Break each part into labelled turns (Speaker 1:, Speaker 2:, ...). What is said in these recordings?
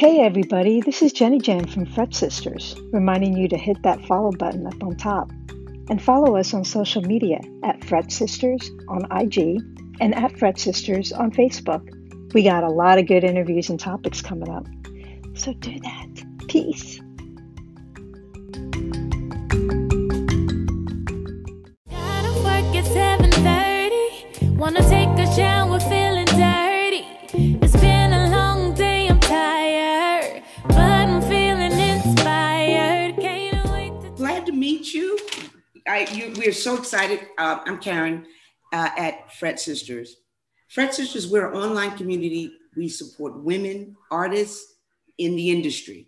Speaker 1: Hey everybody, this is Jenny Jam from Fret Sisters, reminding you to hit that follow button up on top and follow us on social media at Fret Sisters on IG and at Fret Sisters on Facebook. We got a lot of good interviews and topics coming up. So do that. Peace.
Speaker 2: Gotta work at 7:30. Wanna take
Speaker 3: I, you we are so excited. Uh, I'm Karen uh, at Fret Sisters. Fret Sisters, we're an online community. We support women, artists in the industry.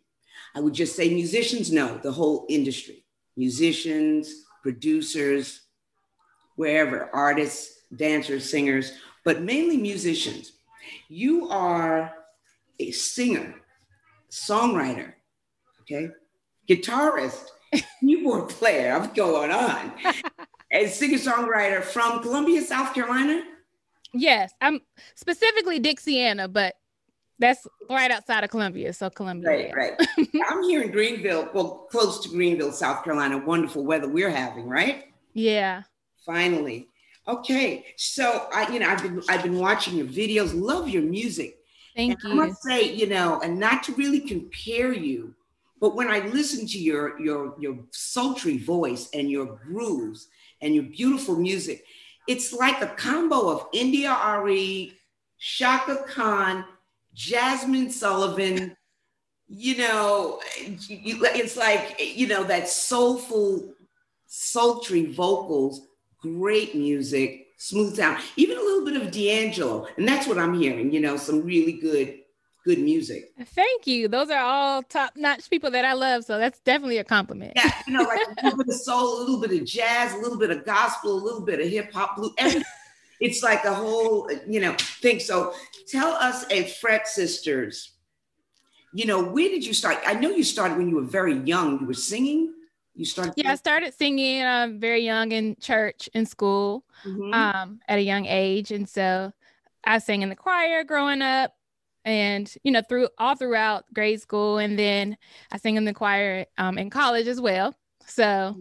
Speaker 3: I would just say musicians, no, the whole industry. Musicians, producers, wherever, artists, dancers, singers, but mainly musicians. You are a singer, songwriter, okay, guitarist, keyboard player. I'm going on. a singer songwriter from Columbia, South Carolina.
Speaker 4: Yes, I'm specifically Dixiana, but that's right outside of Columbia. So Columbia.
Speaker 3: Right, right. I'm here in Greenville, well, close to Greenville, South Carolina. Wonderful weather we're having, right?
Speaker 4: Yeah.
Speaker 3: Finally. Okay. So I, you know, I've been I've been watching your videos, love your music.
Speaker 4: Thank
Speaker 3: and I
Speaker 4: you.
Speaker 3: must say, you know, and not to really compare you, but when I listen to your your your sultry voice and your grooves and your beautiful music, it's like a combo of India Arie, Chaka Khan, Jazmine Sullivan. You know, it's like you know that soulful, sultry vocals, great music, smooth sound, even a little bit of D'Angelo, and that's what I'm hearing. You know, some really good, good music.
Speaker 4: Thank you. Those are all top notch people that I love. So that's definitely a compliment.
Speaker 3: Yeah, you know, like a little bit of soul, a little bit of jazz, a little bit of gospel, a little bit of hip hop, blue. Everything. It's like a whole, you know, thing. So tell us, a Fret Sisters, you know, where did you start? I know you started when you were very young. You were singing. You started.
Speaker 4: Yeah, I started singing um, very young in church, in school,
Speaker 3: Mhm.
Speaker 4: um, at a young age, and so I sang in the choir growing up, and you know, through all throughout grade school, and then I sang in the choir um, in college as well. So,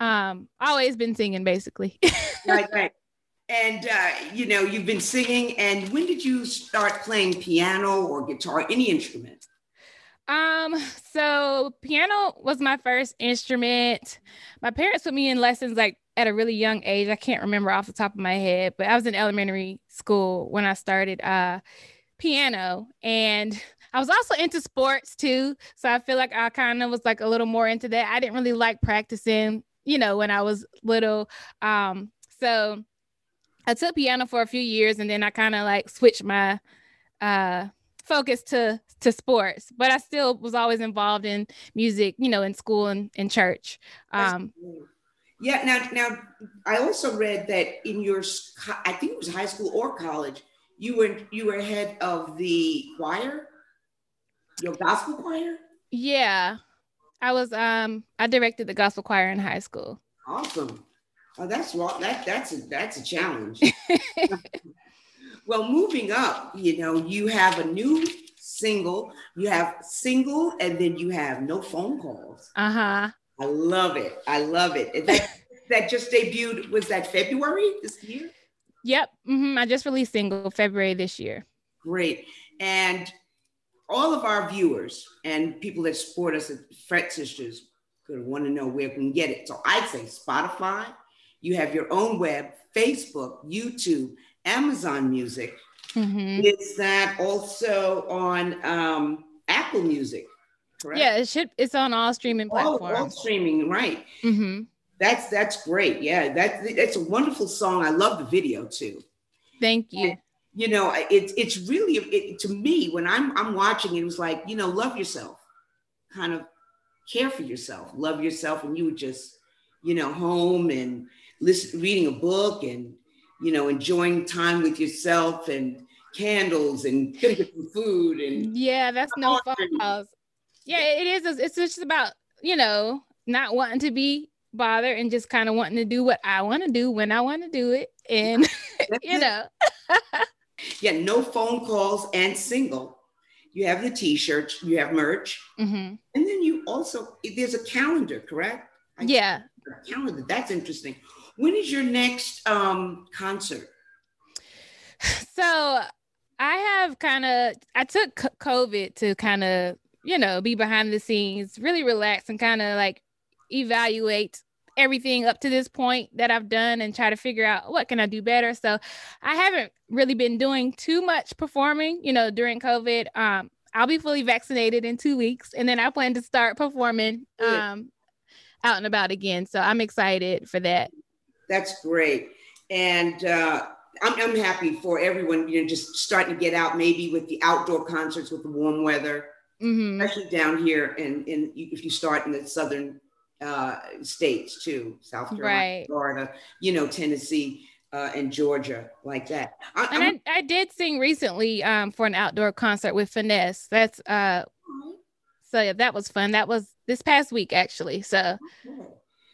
Speaker 4: um, always been singing basically.
Speaker 3: right, right. And uh, you know, you've been singing. And when did you start playing piano or guitar, any instrument?
Speaker 4: Um, so piano was my first instrument. My parents put me in lessons like at a really young age. I can't remember off the top of my head, but I was in elementary school when I started uh piano and I was also into sports too. So I feel like I kind of was like a little more into that. I didn't really like practicing, you know, when I was little. Um, so I took piano for a few years and then I kind of like switched my uh focus to to sports but i still was always involved in music you know in school and in church um
Speaker 3: Yeah. Now, now, I also read that in your, I think it was high school or college, you were you were head of the choir, your gospel choir.
Speaker 4: yeah i was um i directed the gospel choir in high school
Speaker 3: Awesome. Oh, that's. That that's a that's a challenge. well, moving up, you know, you have a new single. You have single, and then you have no phone calls.
Speaker 4: uh-huh
Speaker 3: I love it. I love it. That that just debuted. Was that February this year?
Speaker 4: Yep hmm i just released single february this year
Speaker 3: Great. And all of our viewers and people that support us at Fret Sisters could want to know where we can get it. So I'd say Spotify, you have your own web, Facebook, YouTube, Amazon Music.
Speaker 4: hmm
Speaker 3: Is that also on um, Apple Music? Correct?
Speaker 4: yeah it should it's on all streaming
Speaker 3: All, all
Speaker 4: platforms
Speaker 3: streaming, right.
Speaker 4: hmm
Speaker 3: That's that's great. Yeah, that that's a wonderful song. I love the video too.
Speaker 4: thank you
Speaker 3: you know it's it's really it, to me when i'm i'm watching it was like you know love yourself kind of care for yourself love yourself and you would just you know home and listen reading a book and you know enjoying time with yourself and candles and gonna get some food and
Speaker 4: yeah that's no phone yeah it is it's just about you know not wanting to be bothered and just kind of wanting to do what i want to do when i want to do it and you know
Speaker 3: yeah no phone calls and single you have the T-shirts, you have merch,
Speaker 4: Mhm.
Speaker 3: and then you also there's a calendar, correct? I-
Speaker 4: Yeah.
Speaker 3: calendar. That's interesting. When is your next um, concert?
Speaker 4: So I have kind of I took COVID to kind of you know be behind the scenes, really relax and kind of like evaluate everything up to this point that I've done and try to figure out what can I do better. So I haven't really been doing too much performing, you know, during COVID. Um, I'll be fully vaccinated in two weeks, and then I plan to start performing um, out and about again. So I'm excited for that.
Speaker 3: That's great, and uh, I'm, I'm happy for everyone. You know, just starting to get out, maybe with the outdoor concerts with the warm weather,
Speaker 4: hmm
Speaker 3: especially down here, and in, if you start in the southern uh, states too, South Carolina,
Speaker 4: Right.
Speaker 3: Florida, you know, Tennessee. Uh, and Georgia, like that. I,
Speaker 4: And I, I did sing recently um, for an outdoor concert with Finesse. That's uh, so yeah, that was fun. That was this past week actually. So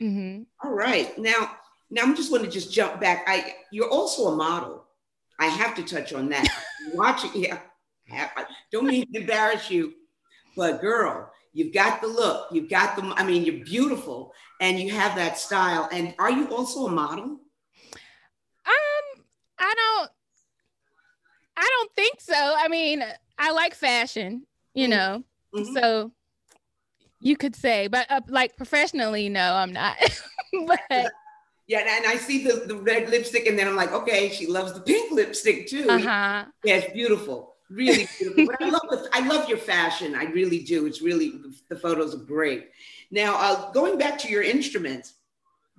Speaker 4: mhm.
Speaker 3: All right. Now, now I'm just going to just jump back. I you're also a model. I have to touch on that. Watching, yeah. I don't mean to embarrass you, but girl, you've got the look. You've got the. I mean, you're beautiful, and you have that style. And are you also a model?
Speaker 4: um, I don't, I don't think so. I mean, I like fashion, you
Speaker 3: Mhm.
Speaker 4: know,
Speaker 3: Mhm.
Speaker 4: so you could say, but uh, like professionally, no, I'm not. but
Speaker 3: Yeah, and I see the, the red lipstick, and then I'm like, okay, she loves the pink lipstick too.
Speaker 4: uh huh.
Speaker 3: Yeah, it's beautiful, really beautiful. but I love the, I love your fashion. I really do. It's really the photos are great. Now, uh, going back to your instruments,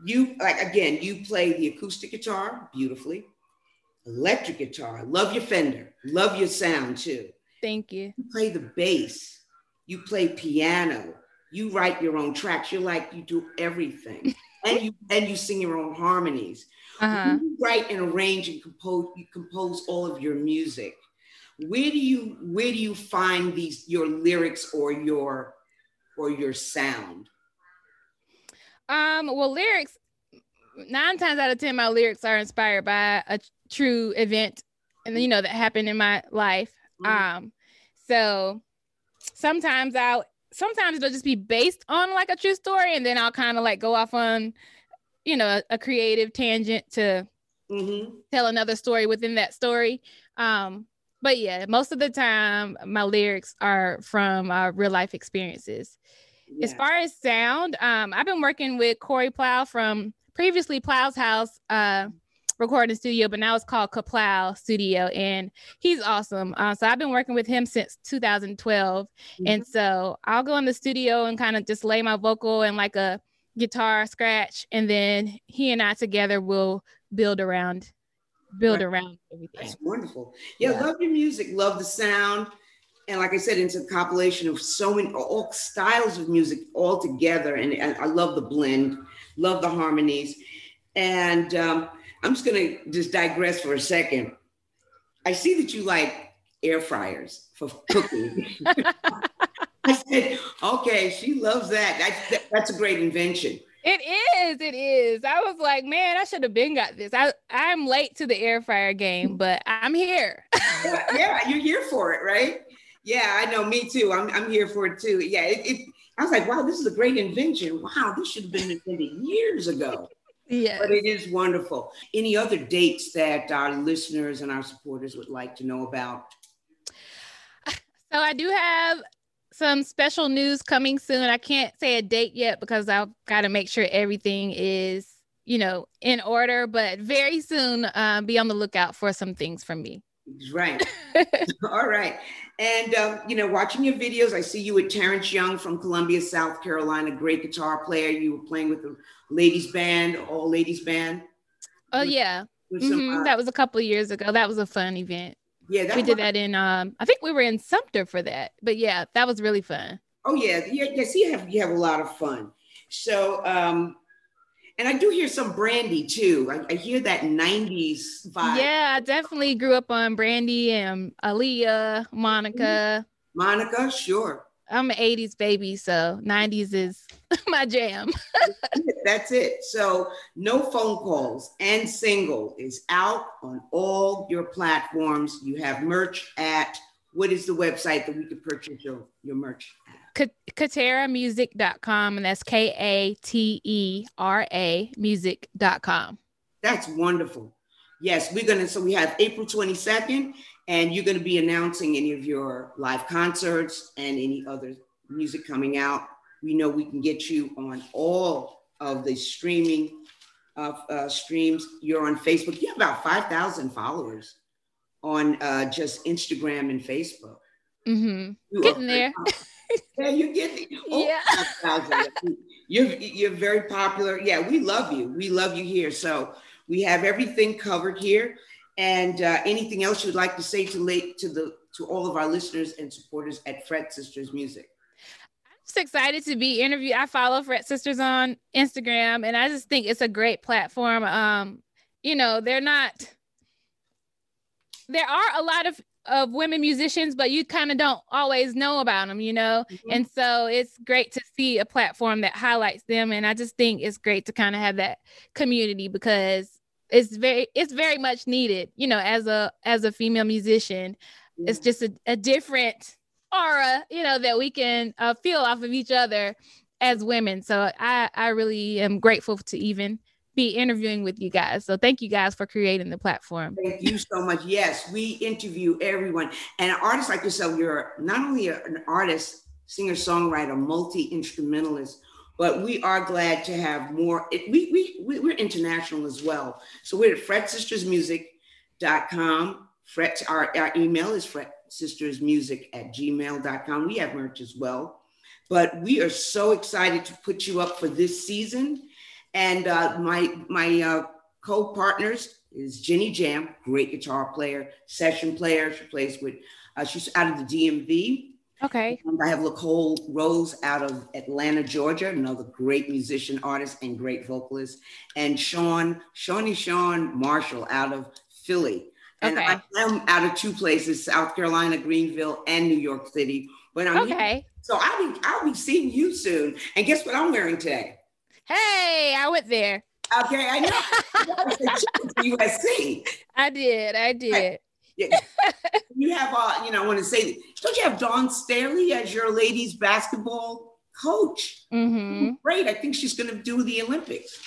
Speaker 3: you like again, you play the acoustic guitar beautifully, electric guitar. Love your Fender. Love your sound too.
Speaker 4: Thank you.
Speaker 3: You play the bass. You play piano. You write your own tracks. You're like you do everything, and you and you sing your own harmonies.
Speaker 4: Uh huh.
Speaker 3: You write and arrange and compose you compose all of your music where do you where do you find these your lyrics or your or your sound
Speaker 4: Um, well, lyrics nine times out of ten, my lyrics are inspired by a true event, and you know that happened in my life.
Speaker 3: Mhm.
Speaker 4: Um, so sometimes I'll sometimes it'll just be based on like a true story, and then I'll kind of like go off on, you know, a, a creative tangent to
Speaker 3: Mhm.
Speaker 4: tell another story within that story. Um, but yeah, most of the time my lyrics are from uh, real life experiences. As far as sound, um, I've been working with Corey Plow from previously Plow's House uh, recording studio, but now it's called Kaplow Studio, and he's awesome. Uh, so I've been working with him since 2012, and so I'll go in the studio and kind of just lay my vocal and like a guitar scratch, and then he and I together will build around, build
Speaker 3: Right.
Speaker 4: around everything.
Speaker 3: that's wonderful yeah,
Speaker 4: Yeah.
Speaker 3: love your music love the sound and like i said it's a compilation of so many all styles of music all together and, and i love the blend love the harmonies and um, i'm just going to just digress for a second i see that you like air fryers for cooking I said, okay, she loves that. That's, that- that's a great invention.
Speaker 4: It is. It is. I was like, man, I should have been got this. I I'm late to the air fryer game, but I'm here.
Speaker 3: Yeah, yeah, you're here for it, right? Yeah, I know. Me too. I'm, I'm here for it too. Yeah, it, it, I was like, wow, this is a great invention. Wow, this should have been invented years ago.
Speaker 4: yeah.
Speaker 3: But it is wonderful. Any other dates that our listeners and our supporters would like to know about?
Speaker 4: So I do have some special news coming soon. I can't say a date yet because I've got to make sure everything is, you know, in order. But very soon, uh, be on the lookout for some things from me.
Speaker 3: Right. All right. And, um, you know, watching your videos, I see you with Terrence Young from Columbia, South Carolina, great guitar player. You were playing with the ladies band, all ladies band.
Speaker 4: oh yeah,
Speaker 3: With some,
Speaker 4: Mhm.
Speaker 3: uh,
Speaker 4: that was a couple of years ago. That was a fun event.
Speaker 3: Yeah, that
Speaker 4: we did that in um, I think we were in Sumter for that. But yeah, that was really fun.
Speaker 3: Oh yeah, yeah, yes, you have you have a lot of fun. So, um, and I do hear some Brandy too. I, I hear that '90s vibe.
Speaker 4: Yeah, I definitely grew up on Brandy and Aaliyah, Monica.
Speaker 3: Monica, sure,
Speaker 4: I'm an 80s baby, so 90s is my jam.
Speaker 3: that's it. So, no phone calls and single is out on all your platforms. You have merch at what is the website that we can purchase your, your merch?
Speaker 4: Kateramusic.com, and that's K A T E R A music.com.
Speaker 3: That's wonderful. Yes, we're going to, so we have April 22nd, and you're going to be announcing any of your live concerts and any other music coming out. We know we can get you on all of the streaming uh, uh, streams. You're on Facebook. You have about 5,000 followers on uh, just Instagram and Facebook.
Speaker 4: Mm-hmm.
Speaker 3: You
Speaker 4: Getting there.
Speaker 3: yeah, you're getting. Oh,
Speaker 4: Yeah.
Speaker 3: You're you're very popular. Yeah, we love you. We love you here. So we have everything covered here. And uh, anything else you'd like to say to late to the to all of our listeners and supporters at Fret Sisters Music?
Speaker 4: I'm just excited to be interviewed. I follow Fret Sisters on Instagram, and I just think it's a great platform. Um, you know, they're not. There are a lot of of women musicians, but you kind of don't always know about them, you know. And so it's great to see a platform that highlights them, and I just think it's great to kind of have that community because it's very it's very much needed, you know, as a as a female musician. It's just a, a different aura you know that we can uh, feel off of each other as women. So i i really am grateful to even be interviewing with you guys. So thank you guys for creating the platform.
Speaker 3: Thank you so much. Yes, we interview everyone. And artists like yourself, you're not only an artist, singer, songwriter, multi instrumentalist, but we are glad to have more. It, we, we, we, we're international as well. So we're at fretsistersmusic.com. Fret, our, our email is fretsistersmusic at gmail.com. We have merch as well. But we are so excited to put you up for this season. And uh, my, my uh, co-partners is Jenny Jam, great guitar player, session player. She plays with, uh, she's out of the DMV.
Speaker 4: Okay
Speaker 3: And I have Nicole Rose out of Atlanta, Georgia, another great musician, artist, and great vocalist. And Sean, Shawnee Sean Marshall out of Philly. And
Speaker 4: Okay.
Speaker 3: I am out of two places, South Carolina, Greenville, and New York City. But I'm here- so I'll be I'll be seeing you soon. And guess what I'm wearing today?
Speaker 4: hey i went there
Speaker 3: Okay, I know. USC.
Speaker 4: i did i did
Speaker 3: Yeah. you have, uh, you know, I want to say, don't you have Dawn Staley as your ladies basketball coach?
Speaker 4: mm-hmm.
Speaker 3: Great. I think she's going to do the Olympics.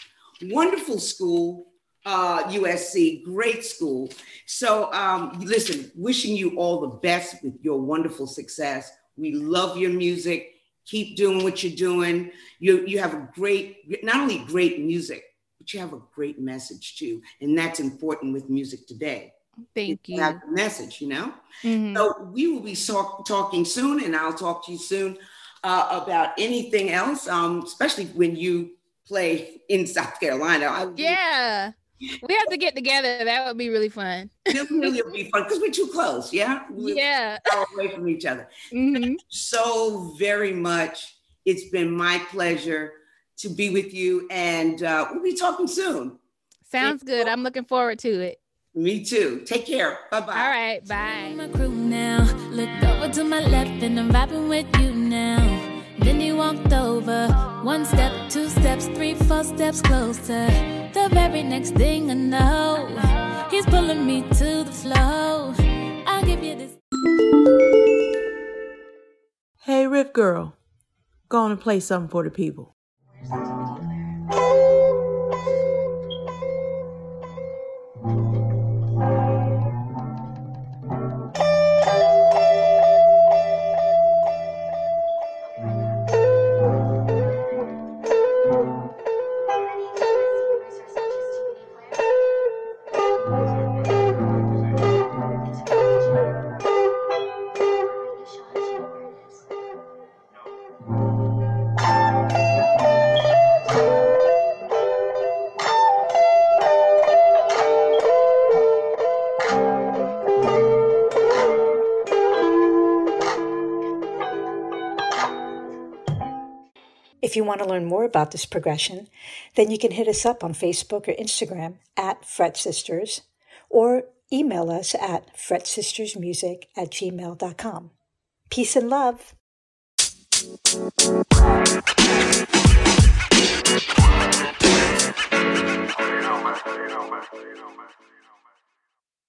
Speaker 3: Wonderful school, uh, USC, great school. So, um, listen, wishing you all the best with your wonderful success. We love your music. Keep doing what you're doing. You, you have a great, not only great music, but you have a great message too. And that's important with music today.
Speaker 4: Thank you
Speaker 3: message, you know?
Speaker 4: Mhm.
Speaker 3: So we will be so- talking soon, and I'll talk to you soon uh, about anything else, um, especially when you play in South Carolina.
Speaker 4: Yeah we have to get together that would be really fun
Speaker 3: it really will be fun because we're too close. Yeah, we're
Speaker 4: yeah
Speaker 3: far away from each other.
Speaker 4: Mhm.
Speaker 3: So very much. It's been my pleasure to be with you, and uh, we'll be talking soon.
Speaker 4: sounds good i'm looking forward to it
Speaker 3: Me too. Take care. Bye bye.
Speaker 4: all right bye
Speaker 2: my crew now. Look over to my left and I'm vibing with you now. Then he walked over. One step, two steps, three, four steps closer. The very next thing I know, he's pulling me to the flow. I'll give you this.
Speaker 5: Hey, Riff Girl, go on and play something for the people.
Speaker 1: If you want to learn more about this progression, then you can hit us up on Facebook or Instagram at Fret Sisters or email us at fretsistersmusic at gmail.com. Peace and love.
Speaker 6: You. You. You.